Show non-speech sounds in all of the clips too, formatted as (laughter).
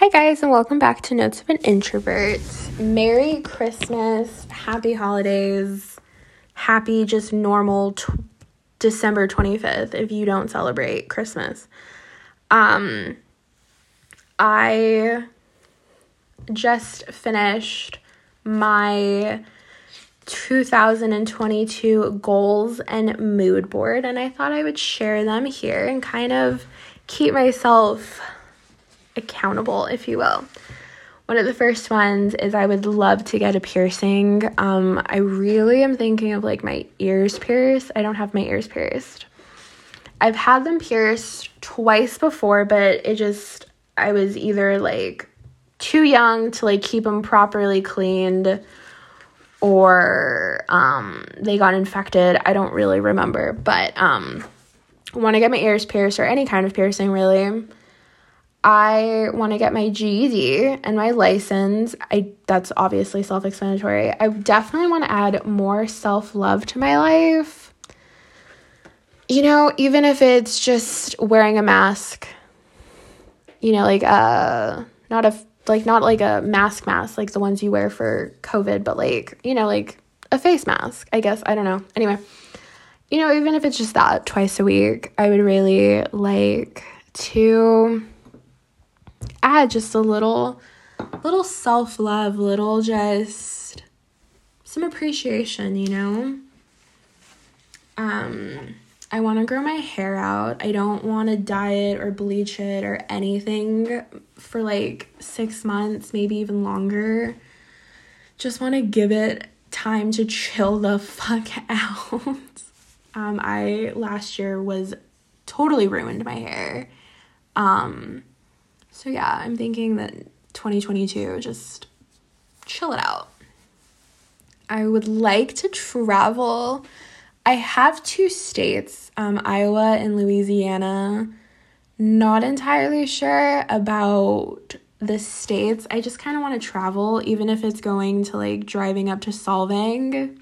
Hi, guys, and welcome back to Notes of an Introvert. Merry Christmas, happy holidays, happy just normal t- December 25th if you don't celebrate Christmas. Um, I just finished my 2022 goals and mood board, and I thought I would share them here and kind of keep myself accountable, if you will. One of the first ones is I would love to get a piercing. Um, I really am thinking of like my ears pierced. I don't have my ears pierced. I've had them pierced twice before, but it just, I was either like too young to like keep them properly cleaned or um, they got infected. I don't really remember, but um, want to get my ears pierced or any kind of piercing really. I want to get my GED and my license. I that's obviously self-explanatory. I definitely want to add more self-love to my life. You know, even if it's just wearing a mask. You know, like uh not a like not like a mask mask like the ones you wear for COVID, but like, you know, like a face mask, I guess. I don't know. Anyway, you know, even if it's just that twice a week, I would really like to add just a little little self-love, little just some appreciation, you know? Um I want to grow my hair out. I don't want to dye it or bleach it or anything for like 6 months, maybe even longer. Just want to give it time to chill the (laughs) fuck out. um I last year was totally ruined my hair. Um so yeah, I'm thinking that 2022 just chill it out. I would like to travel. I have two states, um, Iowa and Louisiana. Not entirely sure about the states. I just kind of want to travel, even if it's going to like driving up to Solvang.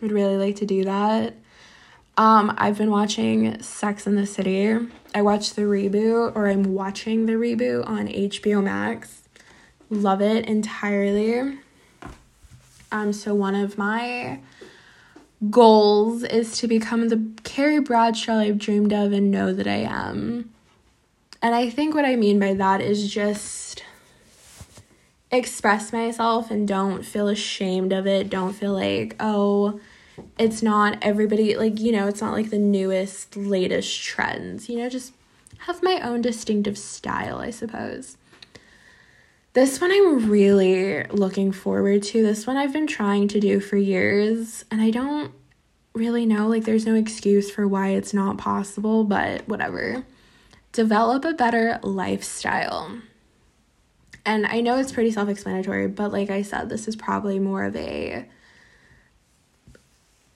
Would really like to do that. Um, I've been watching Sex in the City. I watched the reboot, or I'm watching the reboot on HBO Max. Love it entirely. Um, so one of my goals is to become the Carrie Bradshaw I've dreamed of and know that I am. And I think what I mean by that is just express myself and don't feel ashamed of it. Don't feel like, oh, it's not everybody like you know it's not like the newest latest trends you know just have my own distinctive style i suppose. This one i'm really looking forward to this one i've been trying to do for years and i don't really know like there's no excuse for why it's not possible but whatever. Develop a better lifestyle. And i know it's pretty self-explanatory but like i said this is probably more of a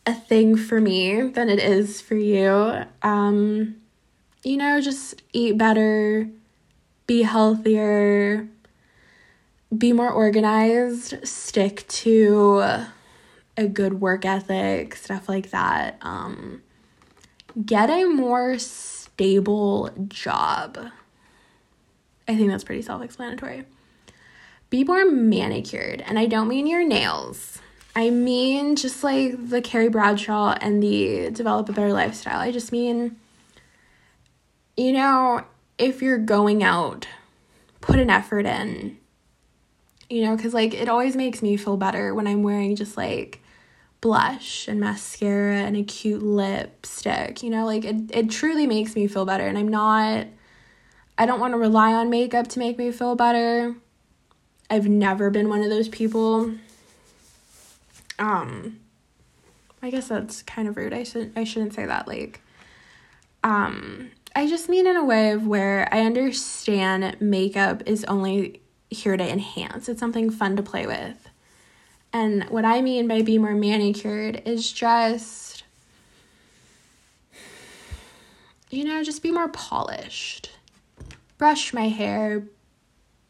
a thing for me than it is for you. Um, you know, just eat better, be healthier, be more organized, stick to a good work ethic, stuff like that. Um, get a more stable job. I think that's pretty self explanatory. Be more manicured, and I don't mean your nails. I mean just like the Carrie Bradshaw and the develop a better lifestyle. I just mean, you know, if you're going out, put an effort in. You know, because like it always makes me feel better when I'm wearing just like blush and mascara and a cute lipstick. You know, like it, it truly makes me feel better. And I'm not, I don't want to rely on makeup to make me feel better. I've never been one of those people um I guess that's kind of rude. I should I shouldn't say that like um I just mean in a way of where I understand makeup is only here to enhance. It's something fun to play with. And what I mean by be more manicured is just you know, just be more polished. Brush my hair,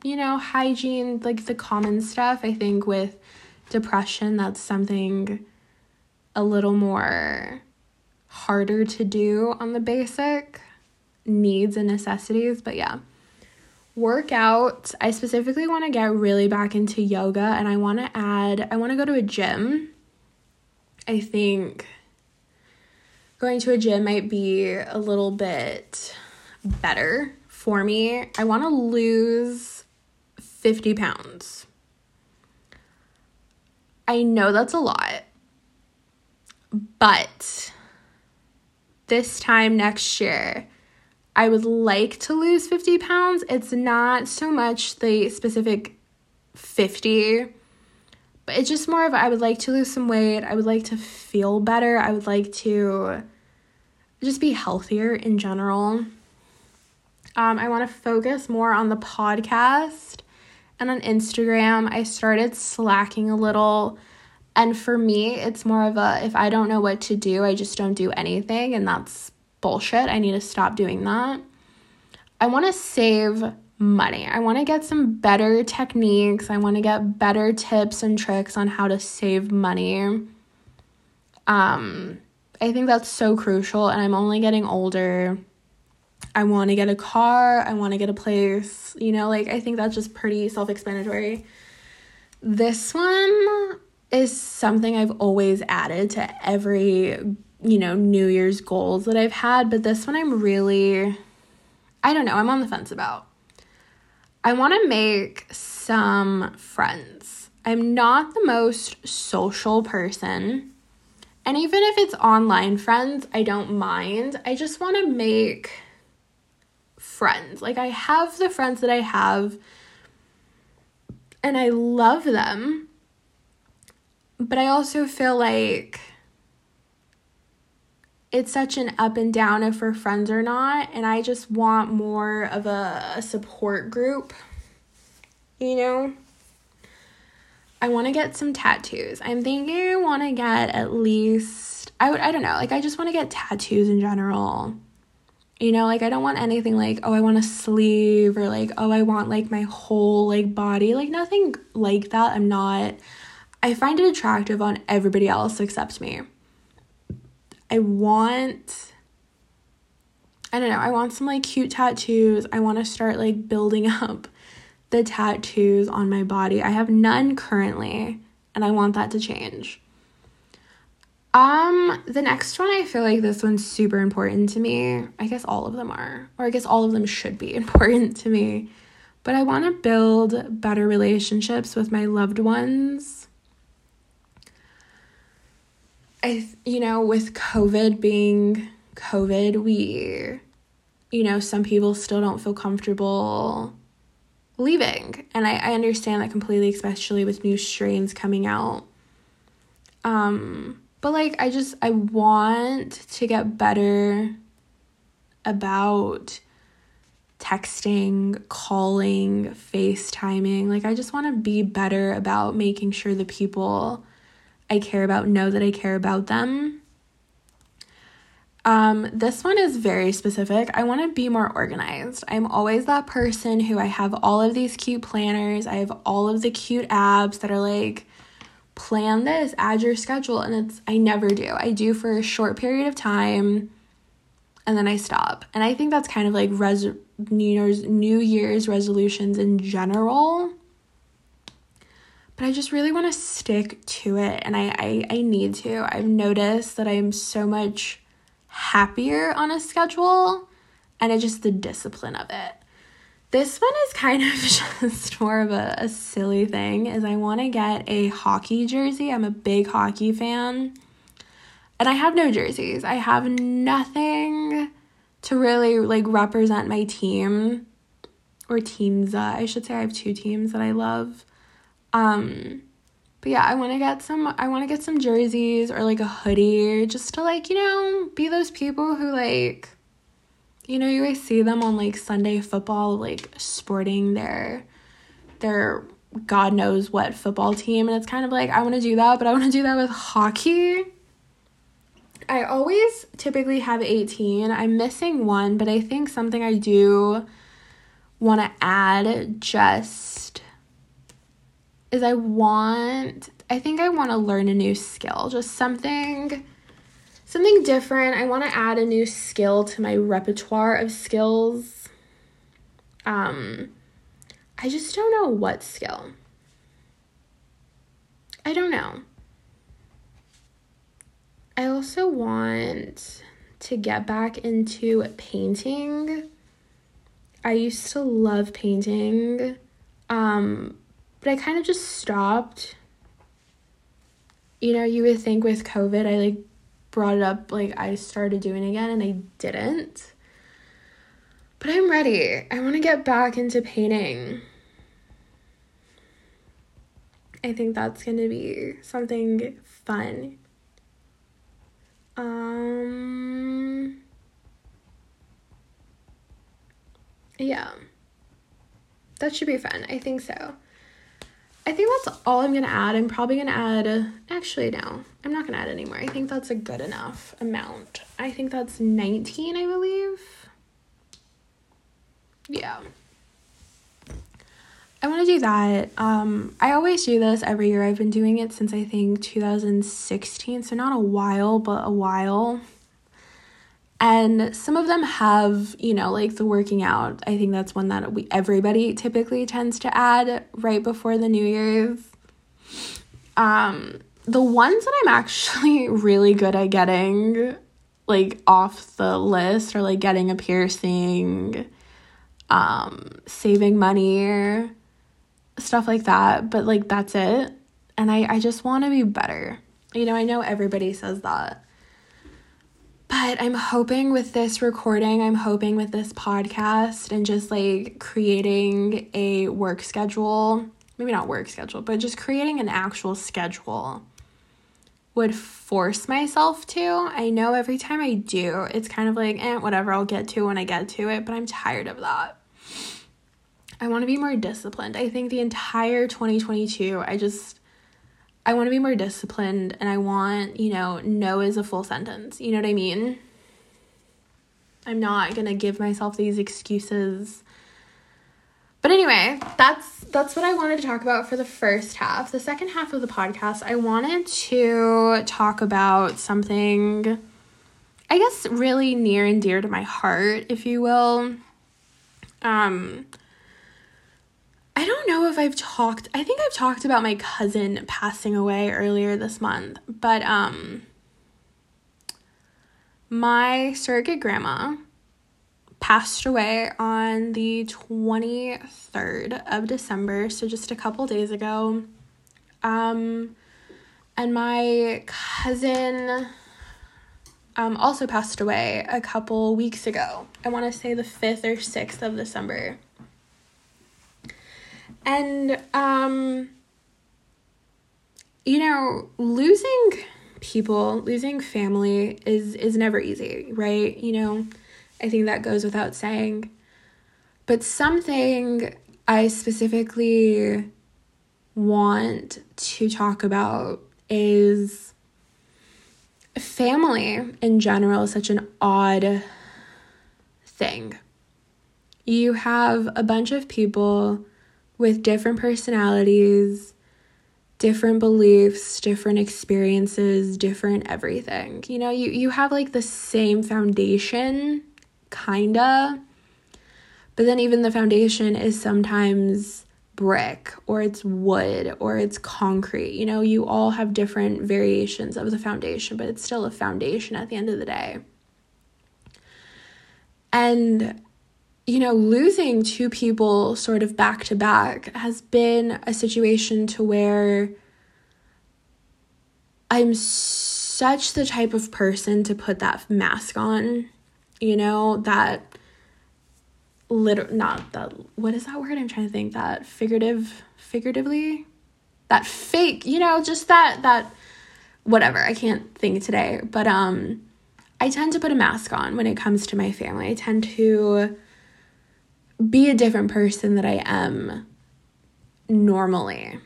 you know, hygiene, like the common stuff. I think with depression, that's something a little more harder to do on the basic needs and necessities. But yeah, workout, I specifically want to get really back into yoga and I want to add, I want to go to a gym. I think going to a gym might be a little bit better for me. I want to lose 50 pounds. I know that's a lot, but this time next year, I would like to lose 50 pounds. It's not so much the specific 50, but it's just more of I would like to lose some weight. I would like to feel better. I would like to just be healthier in general. Um, I want to focus more on the podcast and on Instagram. I started slacking a little. And for me, it's more of a if I don't know what to do, I just don't do anything. And that's bullshit. I need to stop doing that. I want to save money. I want to get some better techniques. I want to get better tips and tricks on how to save money. Um, I think that's so crucial, and I'm only getting older. I want to get a car. I want to get a place. You know, like I think that's just pretty self explanatory. This one is something I've always added to every, you know, New Year's goals that I've had, but this one I'm really, I don't know, I'm on the fence about. I want to make some friends. I'm not the most social person. And even if it's online friends, I don't mind. I just want to make friends. Like, I have the friends that I have, and I love them. But I also feel like it's such an up and down if we're friends or not. And I just want more of a, support group, you know? I want to get some tattoos. I'm thinking I want to get at least I would I don't know, like I just want to get tattoos in general. You know, like I don't want anything like, oh, I want a sleeve or like, oh, I want like my whole like body. Like nothing like that. I'm not I find it attractive on everybody else except me. I want I don't know, I want some like cute tattoos. I want to start like building (laughs) up the tattoos on my body. I have none currently, and I want that to change. Um, the next one, I feel like this one's super important to me. I guess all of them are, or I guess all of them should be (laughs) important to me. But I want to build better relationships with my loved ones. I, you know, with COVID being COVID, we, you know, some people still don't feel comfortable leaving. And I, I understand that completely, especially with new strains coming out. Um, but like I just I want to get better about texting, calling, FaceTiming. Like I just want to be better about making sure the people I care about know that I care about them um, this one is very specific. I want to be more organized. I'm always that person who I have all of these cute planners. I have all of the cute apps that are like, plan this, add your schedule, and it's I never do. I do for a short period of time and then I stop. And I think that's kind of like res- New Year's New Year's resolutions in general. But I just really want to stick to it and I, I I need to. I've noticed that I'm so much happier on a schedule and it's just the discipline of it. This one is kind of (laughs) just more of a, a silly thing is I want to get a hockey jersey. I'm a big hockey fan. And I have no jerseys. I have nothing to really like represent my team or teams. Uh, I should say I have two teams that I love. Um but yeah, I want to get some I want to get some jerseys or like a hoodie just to like, you know, be those people who like you know, you always see them on like Sunday football like sporting their their god knows what football team and it's kind of like I want to do that, but I want to do that with hockey. I always typically have 18. I'm missing one, but I think something I do want to add just is I want I think I want to learn a new skill, just something something different. I want to add a new skill to my repertoire of skills. Um I just don't know what skill. I don't know. I also want to get back into painting. I used to love painting, um, but I kind of just stopped. You know, you would think with COVID, I like brought it up, like I started doing again, and I didn't. But I'm ready. I want to get back into painting. I think that's going to be something fun. Um Yeah. That should be fun. I think so. I think that's all I'm to add. I'm probably to add actually no. I'm not to add anymore. I think that's a good enough amount. I think that's 19, I believe. Yeah. I want to do that. Um, I always do this every year. I've been doing it since I think 2016, so not a while, but a while. And some of them have, you know, like the working out. I think that's one that we everybody typically tends to add right before the New Year's. Um, the ones that I'm actually (laughs) really good at getting like off the list are like getting a piercing, um, saving money, stuff like that. But like that's it. And I, I just want to be better. You know, I know everybody says that. But I'm hoping with this recording, I'm hoping with this podcast and just like creating a work schedule, maybe not work schedule, but just creating an actual schedule would force myself to. I know every time I do, it's kind of like, eh, whatever, I'll get to when I get to it, but I'm tired of that. I want to be more disciplined. I think the entire 2022, I just I want to be more disciplined and I want, you know, no is a full sentence. You know what I mean? I'm not going to give myself these excuses. But anyway, that's that's what I wanted to talk about for the first half. The second half of the podcast, I wanted to talk about something I guess really near and dear to my heart, if you will. Um I don't know if I've talked I think I've talked about my cousin passing away earlier this month, but um my surrogate grandma passed away on the 23rd of December, so just a couple days ago. Um and my cousin um also passed away a couple weeks ago. I want to say the 5th or 6th of December. And um you know, losing people, losing family is is never easy, right? You know, I think that goes without saying. But something I specifically want to talk about is family in general is such an odd thing. You have a bunch of people with different personalities, different beliefs, different experiences, different everything. You know, you you have like the same foundation kinda. But then even the foundation is sometimes brick or it's wood or it's concrete. You know, you all have different variations of the foundation, but it's still a foundation at the end of the day. And you know, losing two people sort of back to back has been a situation to where I'm such the type of person to put that mask on, you know, that literal not that what is that word I'm trying to think? That figurative figuratively? That fake, you know, just that that whatever, I can't think today, but um I tend to put a mask on when it comes to my family. I tend to be a different person that I am normally.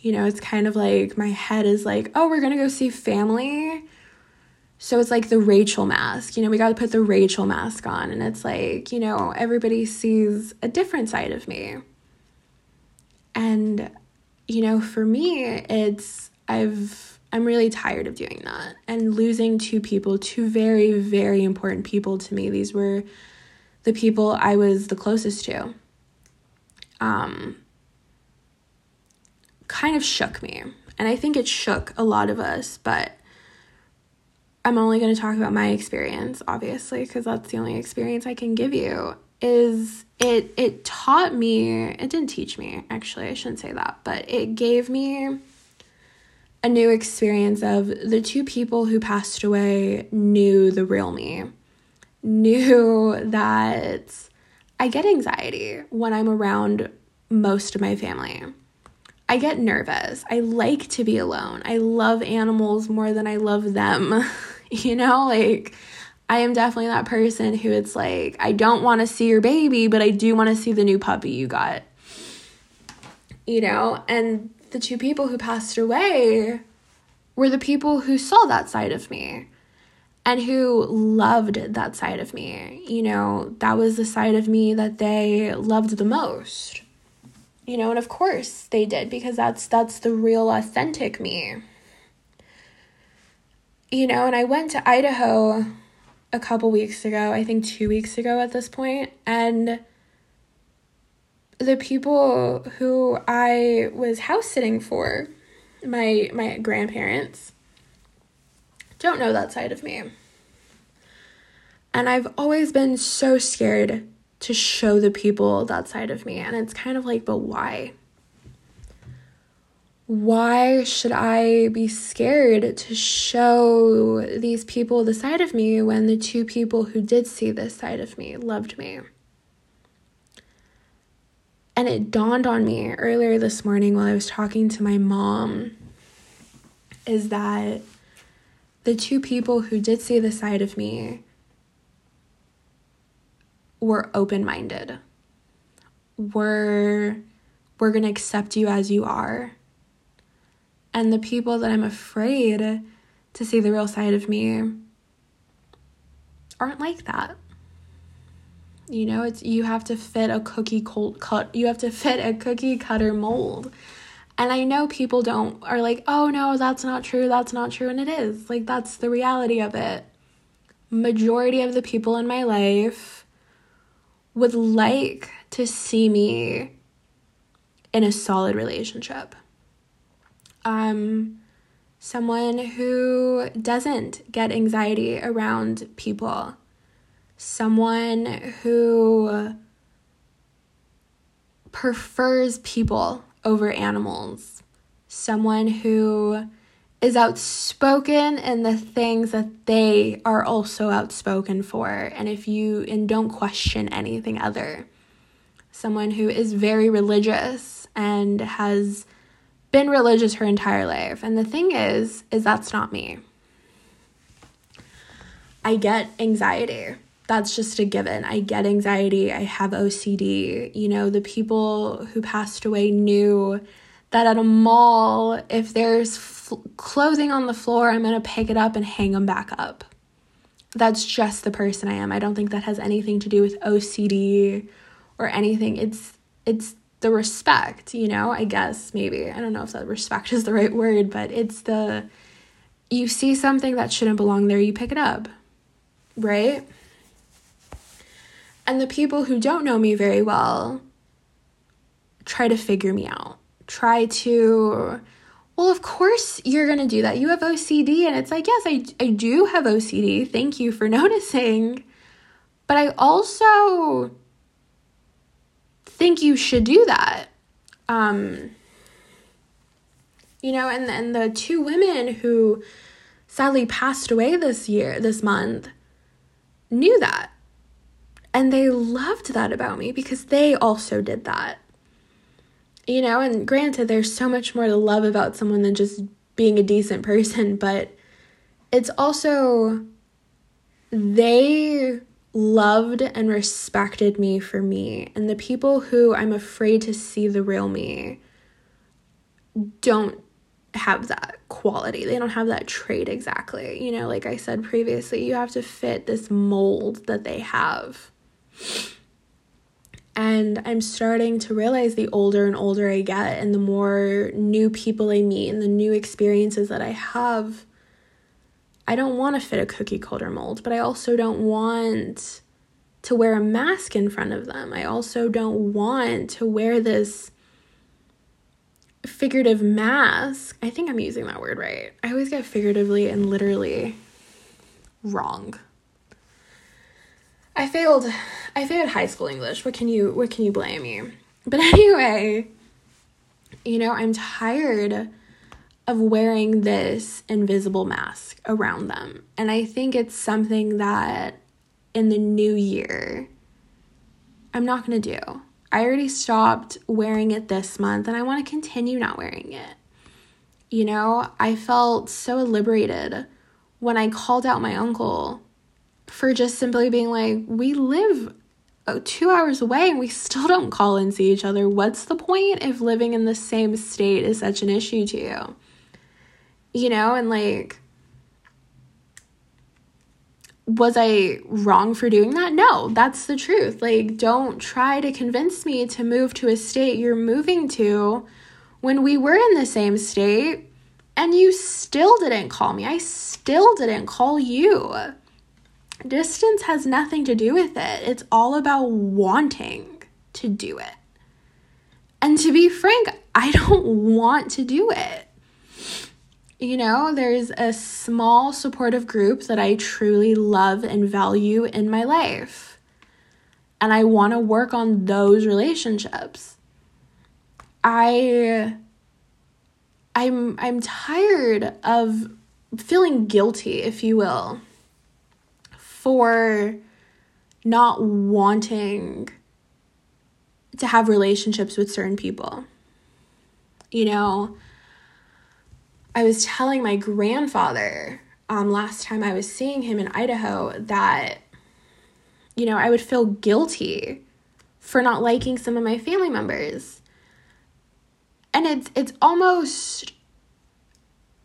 You know, it's kind of like my head is like, oh, we're gonna go see family. So it's like the Rachel mask. You know, we got to put the Rachel mask on. And it's like, you know, everybody sees a different side of me. And, you know, for me, it's, I've, I'm really tired of doing that and losing two people, two very, very important people to me. These were the people I was the closest to. um, kind of shook me. And I think it shook a lot of us, but I'm only going to talk about my experience, obviously, because that's the only experience I can give you. Is it it taught me, it didn't teach me, actually, I shouldn't say that, but it gave me a new experience of the two people who passed away knew the real me, knew that I get anxiety when I'm around most of my family. I get nervous. I like to be alone. I love animals more than I love them. (laughs) you know, like I am definitely that person who it's like, I don't want to see your baby, but I do want to see the new puppy you got. You know, and the two people who passed away were the people who saw that side of me and who loved that side of me. You know, that was the side of me that they loved the most. You know, and of course they did because that's that's the real authentic me. You know, and I went to Idaho a couple weeks ago, I think 2 weeks ago at this point, and the people who I was house sitting for, my my grandparents, don't know that side of me. And I've always been so scared to show the people that side of me. And it's kind of like, but why? Why should I be scared to show these people the side of me when the two people who did see this side of me loved me? And it dawned on me earlier this morning while I was talking to my mom is that the two people who did see the side of me were open-minded. We're we're going to accept you as you are. And the people that I'm afraid to see the real side of me aren't like that. You know, it's you have to fit a cookie cut you have to fit a cookie cutter mold. And I know people don't are like, "Oh no, that's not true. That's not true." And it is. Like that's the reality of it. Majority of the people in my life would like to see me in a solid relationship. Um someone who doesn't get anxiety around people someone who prefers people over animals, someone who is outspoken in the things that they are also outspoken for. And if you and don't question anything other. Someone who is very religious and has been religious her entire life. And the thing is is that's not me. I get anxiety that's just a given. I get anxiety. I have OCD. You know, the people who passed away knew that at a mall, if there's clothing on the floor, I'm going to pick it up and hang them back up. That's just the person I am. I don't think that has anything to do with OCD or anything. It's it's the respect, you know, I guess maybe. I don't know if that respect is the right word, but it's the you see something that shouldn't belong there, you pick it up. Right? And the people who don't know me very well try to figure me out. Try to, well, of course you're going to do that. You have OCD. And it's like, yes, I, I do have OCD. Thank you for (laughs) noticing. But I also think you should do that. Um, you know, and, and the two women who sadly passed away this year, this month, knew that and they loved that about me because they also did that. You know, and granted, there's so much more to love about someone than just being a decent person, (laughs) but it's also they loved and respected me for me. And the people who I'm afraid to see the real me don't have that quality. They don't have that trait exactly. You know, like I said previously, you have to fit this mold that they have. And I'm starting to realize the older and older I get, and the more new people I meet, and the new experiences that I have, I don't want to fit a cookie cutter mold, but I also don't want to wear a mask in front of them. I also don't want to wear this figurative mask. I think I'm using that word right. I always get figuratively and literally wrong. I failed I failed high school English. What can you what can you blame me? But (laughs) anyway, you know, I'm tired of wearing this invisible mask around them. And I think it's something that in the new year I'm not going to do. I already stopped wearing it this month and I want to continue not wearing it. You know, I felt so liberated when I called out my uncle for just simply being like, we live uh, two hours away and we still don't call and see each other. What's the point if living in the same state is such an issue to you? You know, and like, was I wrong for doing that? No, that's the truth. Like, don't try to convince me to move to a state you're moving to when we were in the same state and you still didn't call me. I still didn't call you. Distance has nothing to do with it, it's all about wanting to do it. And to be frank, I don't want to do it you know, there's a small supportive group that I truly love and value in my life. And I want to work on those relationships. I I'm I'm tired of feeling guilty, if you will, for not wanting to have relationships with certain people. You know, I was telling my grandfather um, last time I was seeing him in Idaho that, you know, I would feel guilty for not liking some of my family members. And it's it's almost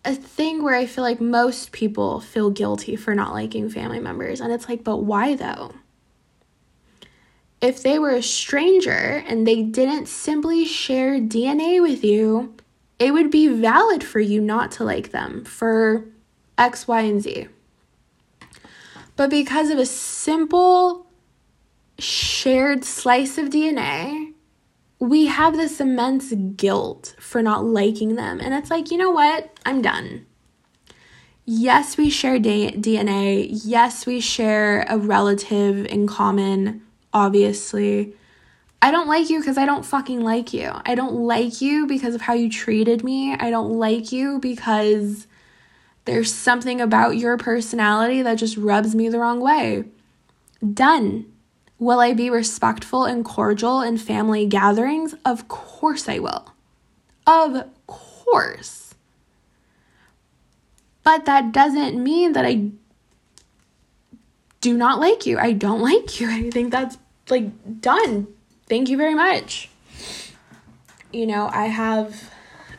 a thing where I feel like most people feel guilty for not liking family members. And it's like, but why though? If they were a stranger and they didn't simply share DNA with you, it would be valid for you not to like them for X, Y, and Z. But because of a simple shared slice of DNA, we have this immense guilt for not liking them. And it's like, you know what? I'm done. Yes, we share DNA. Yes, we share a relative in common, obviously. I don't like you because I don't fucking like you. I don't like you because of how you treated me. I don't like you because there's something about your personality that just rubs me the wrong way. Done. Will I be respectful and cordial in family gatherings? Of course I will. Of course. But that doesn't mean that I do not like you. I don't (laughs) like you. I think that's like done thank you very much. You know, I have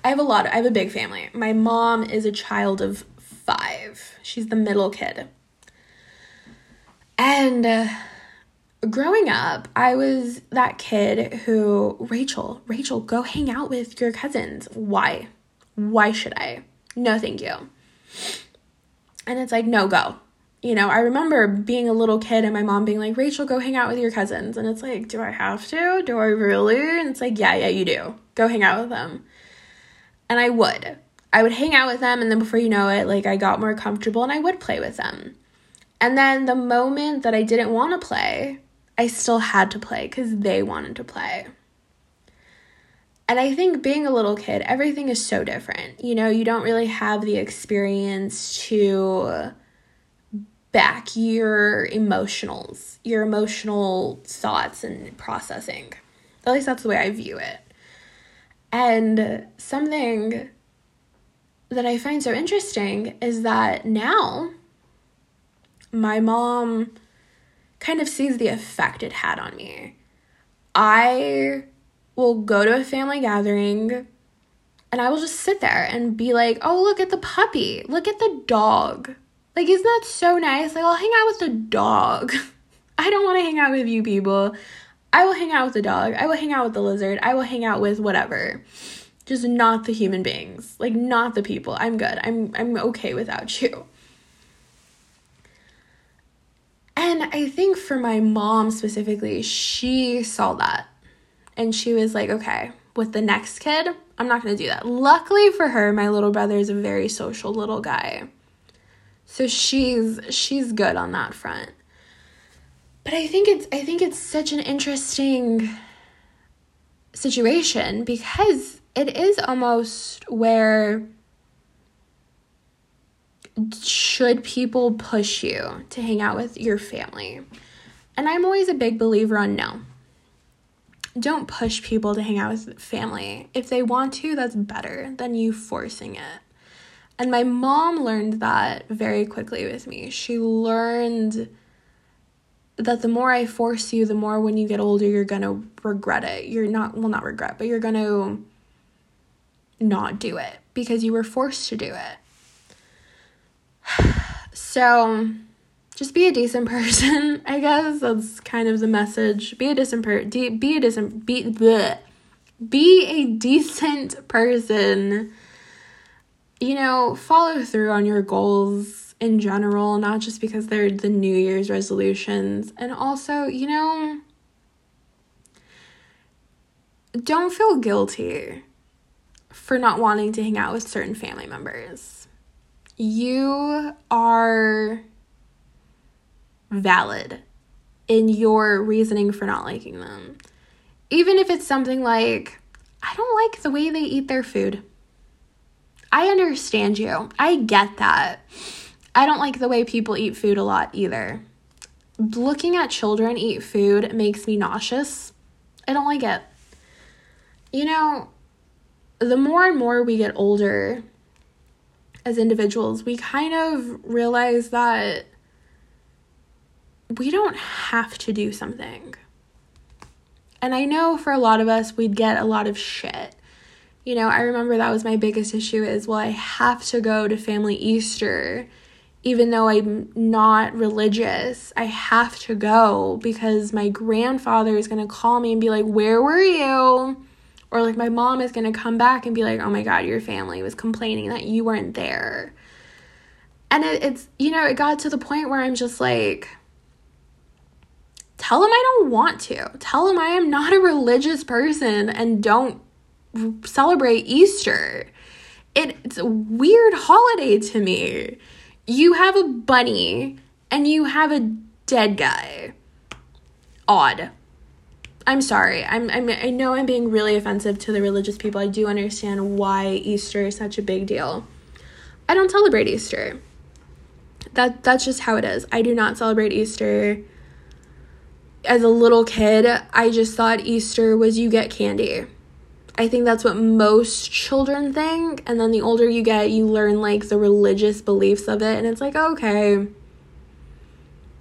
I have a lot. Of, I have a big family. My mom is a child of 5. She's the middle kid. And uh, growing up, I was that kid who, Rachel, Rachel, go hang out with your cousins. Why? Why should I? No, thank you. And it's like, no, go you know, I remember being a little kid and my mom being like, Rachel, go hang out with your cousins. And it's like, do I have to? Do I really? And it's like, yeah, yeah, you do. Go hang out with them. And I would. I would hang out with them. And then before you know it, like I got more comfortable and I would play with them. And then the moment that I didn't want to play, I still had to play because they wanted to play. And I think being a little kid, everything is so different. You know, you don't really have the experience to back your emotionals, your emotional thoughts and processing. At least that's the way I view it. And something that I find so interesting is that now my mom kind of sees the effect it had on me. I will go to a family gathering and I will just sit there and be like, oh, look at the puppy, look at the dog, like, isn't that so nice? Like, I'll hang out with the dog. (laughs) I don't want to hang out with you people. I will hang out with the dog. I will hang out with the lizard. I will hang out with whatever. Just not the human beings. Like not the people. I'm good. I'm I'm okay without (laughs) you. And I think for my mom specifically, she saw that and she was like, okay, with the next kid, I'm not going to do that. Luckily for her, my little brother is a very social little guy. So she's she's good on that front. But I think it's I think it's such an interesting situation because it is almost where should people push you to hang out with your family? And I'm always a big believer on no. Don't push people to hang out with family. If they want to, that's better than you forcing it. And my mom learned that very quickly with me. She learned that the more I force you, the more when you get older, you're to regret it. You're not, well, not regret, but you're to not do it because you were forced to do it. So, just be a decent person, (laughs) I guess. That's kind of the message. Be a decent per de- be a decent be bleh. be a decent person. You know, follow through on your goals in general, not just because they're the New Year's resolutions. And also, you know, don't feel guilty for not wanting to hang out with certain family members you are valid in your reasoning for not liking them. Even if it's something like, I don't like the way they eat their food. I understand you. I get that. I don't like the way people eat food a lot either. Looking at children eat food makes me nauseous. I don't like it. You know, the more and more we get older, as individuals, we kind of realize that we don't have to do something. And I know for a lot of us, we'd get a lot of shit. You know, I remember that was my biggest issue is, well, I have to go to family Easter even though I'm not religious, I have to go because my grandfather is going to call me and be like, Where were you? Or like my mom is going to come back and be like, oh my God, your family was complaining that you weren't there. And it, it's, you know, it got to the point where I'm just like, tell them I don't want to. Tell them I am not a religious person and don't celebrate Easter. It, it's a weird holiday to me. You have a bunny and you have a dead guy. Odd. I'm sorry. I'm, I'm I know I'm being really offensive to the religious people. I do understand why Easter is such a big deal. I don't celebrate Easter. That that's just how it is. I do not celebrate Easter. As a little kid, I just thought Easter was you get candy. I think that's what most children think, and then the older you get, you learn like the religious beliefs of it, and it's like, okay,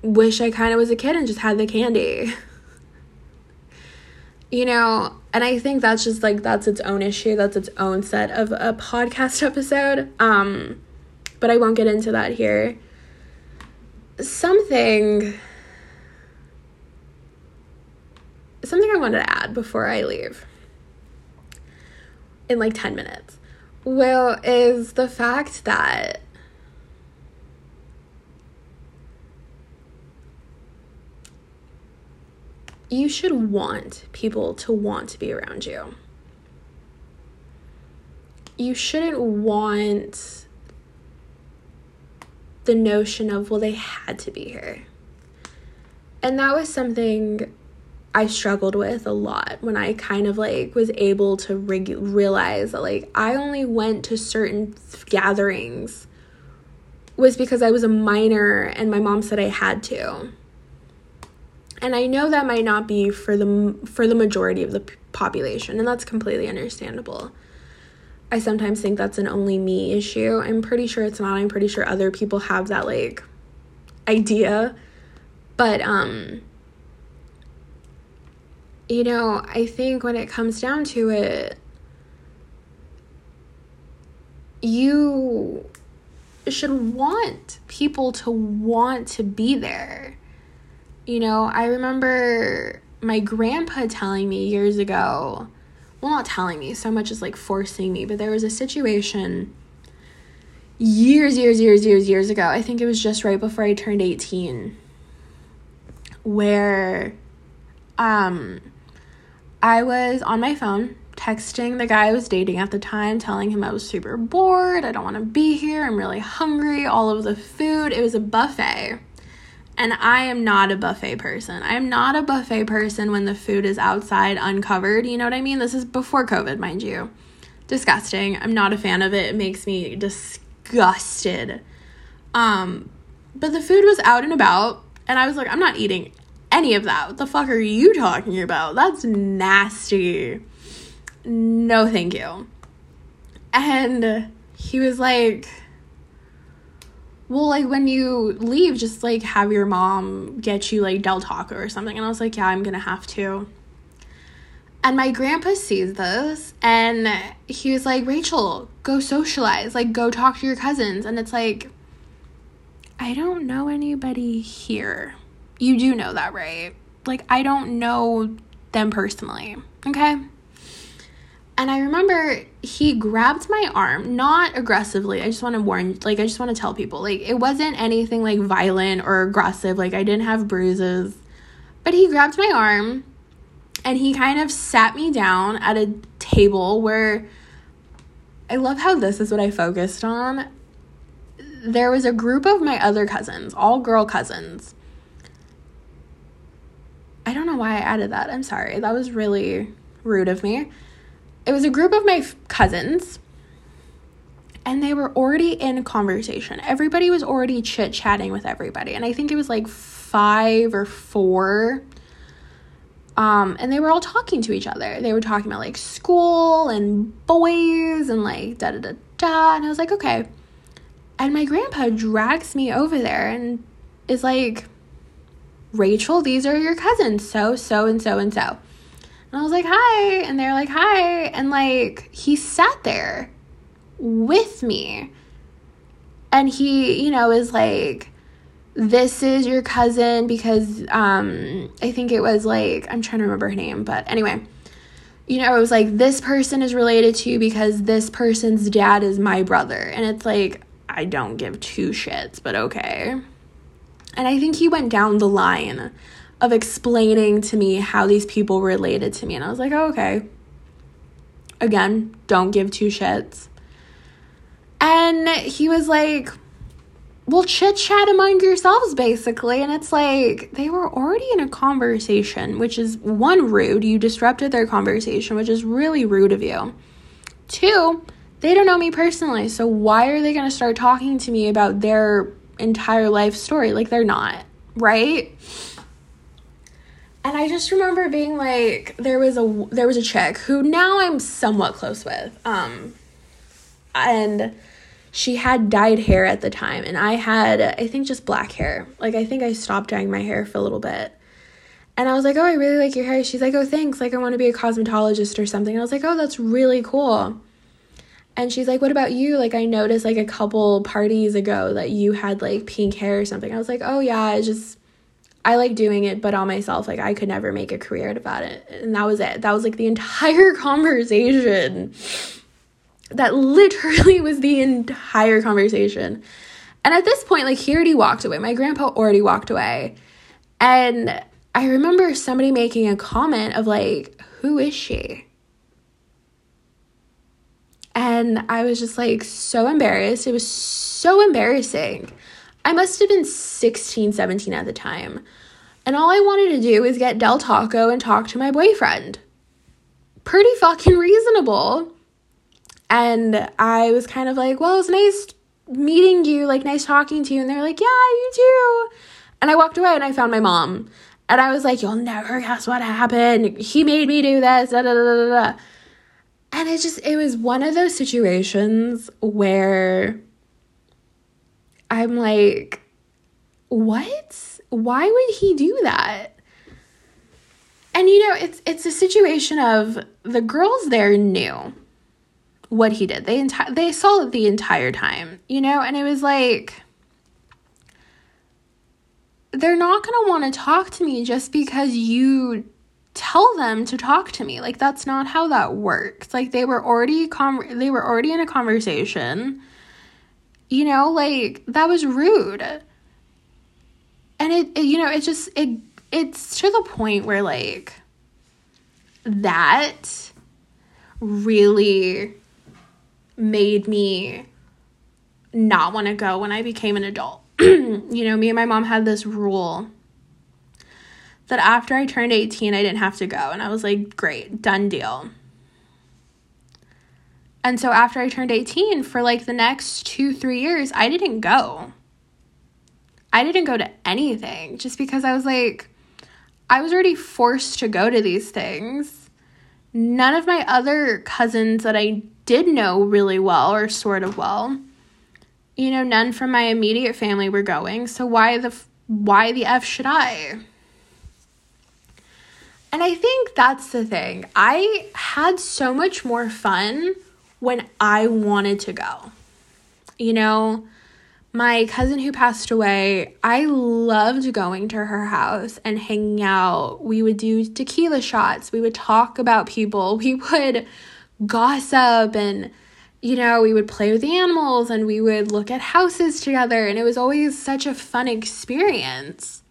wish I kind of was a kid and just had the candy. (laughs) you know, and I think that's just like that's its own issue. That's its own set of a podcast (laughs) episode. Um, but I won't get into that here. Something something I wanted to add before I leave in like 10 minutes. Well, is the fact that you should want people to want to be around you. You shouldn't want the notion of, well, they had to be here. And that was something I struggled with a lot when I kind of like was able to reg- realize that like I only went to certain gatherings was because I was a minor and my mom said I had to and I know that might not be for the for the majority of the population and that's completely understandable. I sometimes think that's an only me issue. I'm pretty sure it's not. I'm pretty sure other people have that like idea. But um you know, I think when it comes down to it you should want people to want to be there you know, I remember my grandpa telling me years ago, well, not telling me so much as like forcing me, but there was a situation years, years, years, years, years ago. I think it was just right before I turned 18. where um I was on my phone texting the guy I was dating at the time, telling him I was super bored, I don't want to be here, I'm really hungry, all of the food. It was a buffet. And I am not a buffet person. I'm not a buffet person when the food is outside uncovered. You know what I mean? This is before COVID, mind you. Disgusting. I'm not a fan of it. It makes me disgusted. Um, but the food was out and about, and I was like, I'm not eating any of that. What the fuck are you talking about? That's nasty. No, thank you. And he was like, well, like when you leave, just like have your mom get you like Del Taco or something. And I was like, yeah, I'm gonna have to. And my grandpa sees this and he was like, Rachel, go socialize, like go talk to your cousins. And it's like, I don't know anybody here. You do know that, right? Like, I don't know them personally, okay? And I remember he grabbed my arm, not aggressively. I just want to warn, like, I just want to tell people, like, it wasn't anything like violent or aggressive. Like, I didn't have bruises. But he grabbed my arm and he kind of sat me down at a table where I love how this is what I focused on. There was a group of my other cousins, all girl cousins. I don't know why I added that. I'm sorry. That was really rude of me it was a group of my cousins and they were already in conversation. Everybody was already chit chatting with everybody. And I think it was like five or four. Um, and they were all talking to each other. They were talking about like school and boys and like da da da da. And I was like, okay. And my grandpa drags me over there and is like, Rachel, these are your cousins, so, so, and so, and so. And I was like, hi. And they're like, hi. And like, he sat there with me. And he, you know, is like, this is your cousin because um I think it was like I'm trying to remember her name, but anyway. You know, it was like this person is related to you because this person's dad is my brother. And it's like I don't give two shits, but okay. And I think he went down the line of explaining to me how these people related to me. And I was like, oh, okay. Again, don't give two shits. And he was like, well, chit chat among yourselves, basically. And it's like, they were already in a conversation, which is one, rude. You disrupted their conversation, which is really rude of you. Two, they don't know me personally. So why are they going to start talking to me about their entire life story? Like, they're not, right? And I just remember being like there was a there was a chick who now I'm somewhat close with um and she had dyed hair at the time and I had I think just black hair. Like I think I stopped dyeing my hair for a little bit. And I was like oh I really like your hair. She's like oh thanks. Like I want to be a cosmetologist or something. And I was like oh that's really cool. And she's like what about you? Like I noticed like a couple parties ago that you had like pink hair or something. I was like oh yeah I just I like doing it, but on myself, like I could never make a career about it. And that was it. That was like the entire (laughs) conversation. That literally was the entire conversation. And at this point, like he already walked away. My grandpa already walked away. And I remember somebody making a comment of like, who is she? And I was just like so embarrassed. It was so embarrassing. I must have been 16, 17 at the time. And all I wanted to do was get Del Taco and talk to my boyfriend. Pretty fucking reasonable. And I was kind of like, well, it's nice meeting you, like, nice talking to you. And they're like, yeah, you too. And I walked away and I found my mom. And I was like, you'll never guess what happened. He made me do this. Da, da, da, da, And it just, it was one of those situations where I'm like, what? Why would he do that? And you know, it's it's a situation of the girls there knew what he did. They enti- they saw it the entire time, you know, and it was like they're not going to want to talk to me just because you tell them to talk to me. Like that's not how that works. Like they were already com- they were already in a conversation you know, like that was rude. And it, it you know, it just it it's to the point where like that really made me not want to go when I became an adult. (clears throat) you know, me and my mom had this rule that after I turned 18, I didn't have to go. And I was like, great, done deal. And so after I turned 18, for like the next two, three years, I didn't go. I didn't go to anything just because I was like, I was already forced to go to these things. None of my other cousins that I did know really well or sort of well, you know, none from my immediate family were going. So why the why the f should I? And I think that's the thing. I had so much more fun when I wanted to go. You know, my cousin who passed away, I loved going to her house and hanging out. We would do tequila shots, we would talk about people, (laughs) we would gossip and you know, we would play with the animals and we would look at houses together and it was always such a fun experience.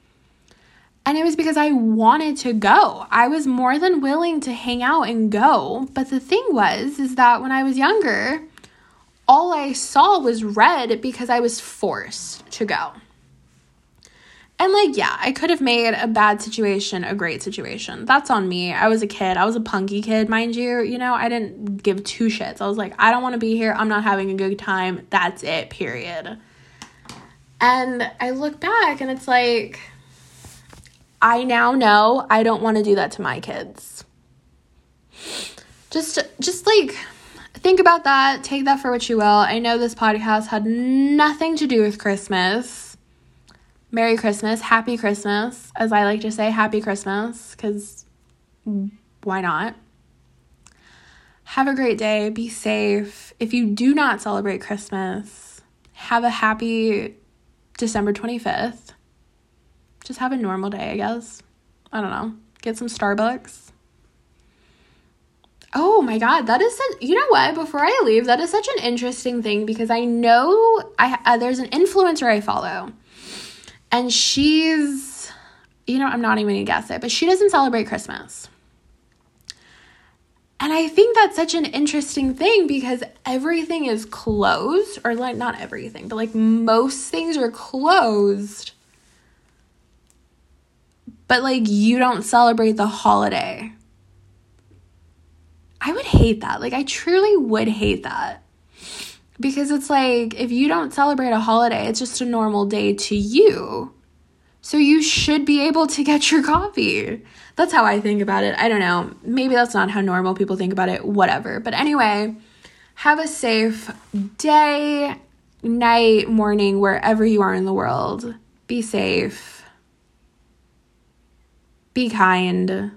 And it was because I wanted to go. I was more than willing to hang out and go. But the thing was is that when I was younger, all I saw was red because I was forced to go. And like, yeah, I could have made a bad situation a great situation. That's on me. I was a kid. I was a punky kid, mind you. You know, I didn't give two shits. I was like, I don't want to be here. I'm not having a good time. That's it, period. And I look back and it's like, I now know I don't want to do that to my kids. Just, just like, think about that. Take that for what you will. I know this podcast had nothing to do with Christmas. Merry Christmas, Happy Christmas, as I like to say, Happy Christmas, because why not? Have a great day. Be safe. If you do not celebrate Christmas, have a happy December 25th. Just have a normal day, I guess. I don't know. Get some Starbucks Oh my god, that is such, you know what? Before I leave, that is such an interesting thing because I know I uh, there's an influencer I follow. And she's you know, I'm not even to guess it, but she doesn't celebrate Christmas. And I think that's such an interesting thing because everything is closed, or like not everything, but like most things are closed. But like you don't celebrate the holiday. I would hate that. Like, I truly would hate that. Because it's like, if you don't celebrate a holiday, it's just a normal day to you. So you should be able to get your coffee. That's how I think about it. I don't know. Maybe that's not how normal people think about it. Whatever. But anyway, have a safe day, night, morning, wherever you are in the world. Be safe. Be kind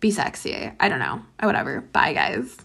be sexy. I don't know. Whatever. Bye, guys.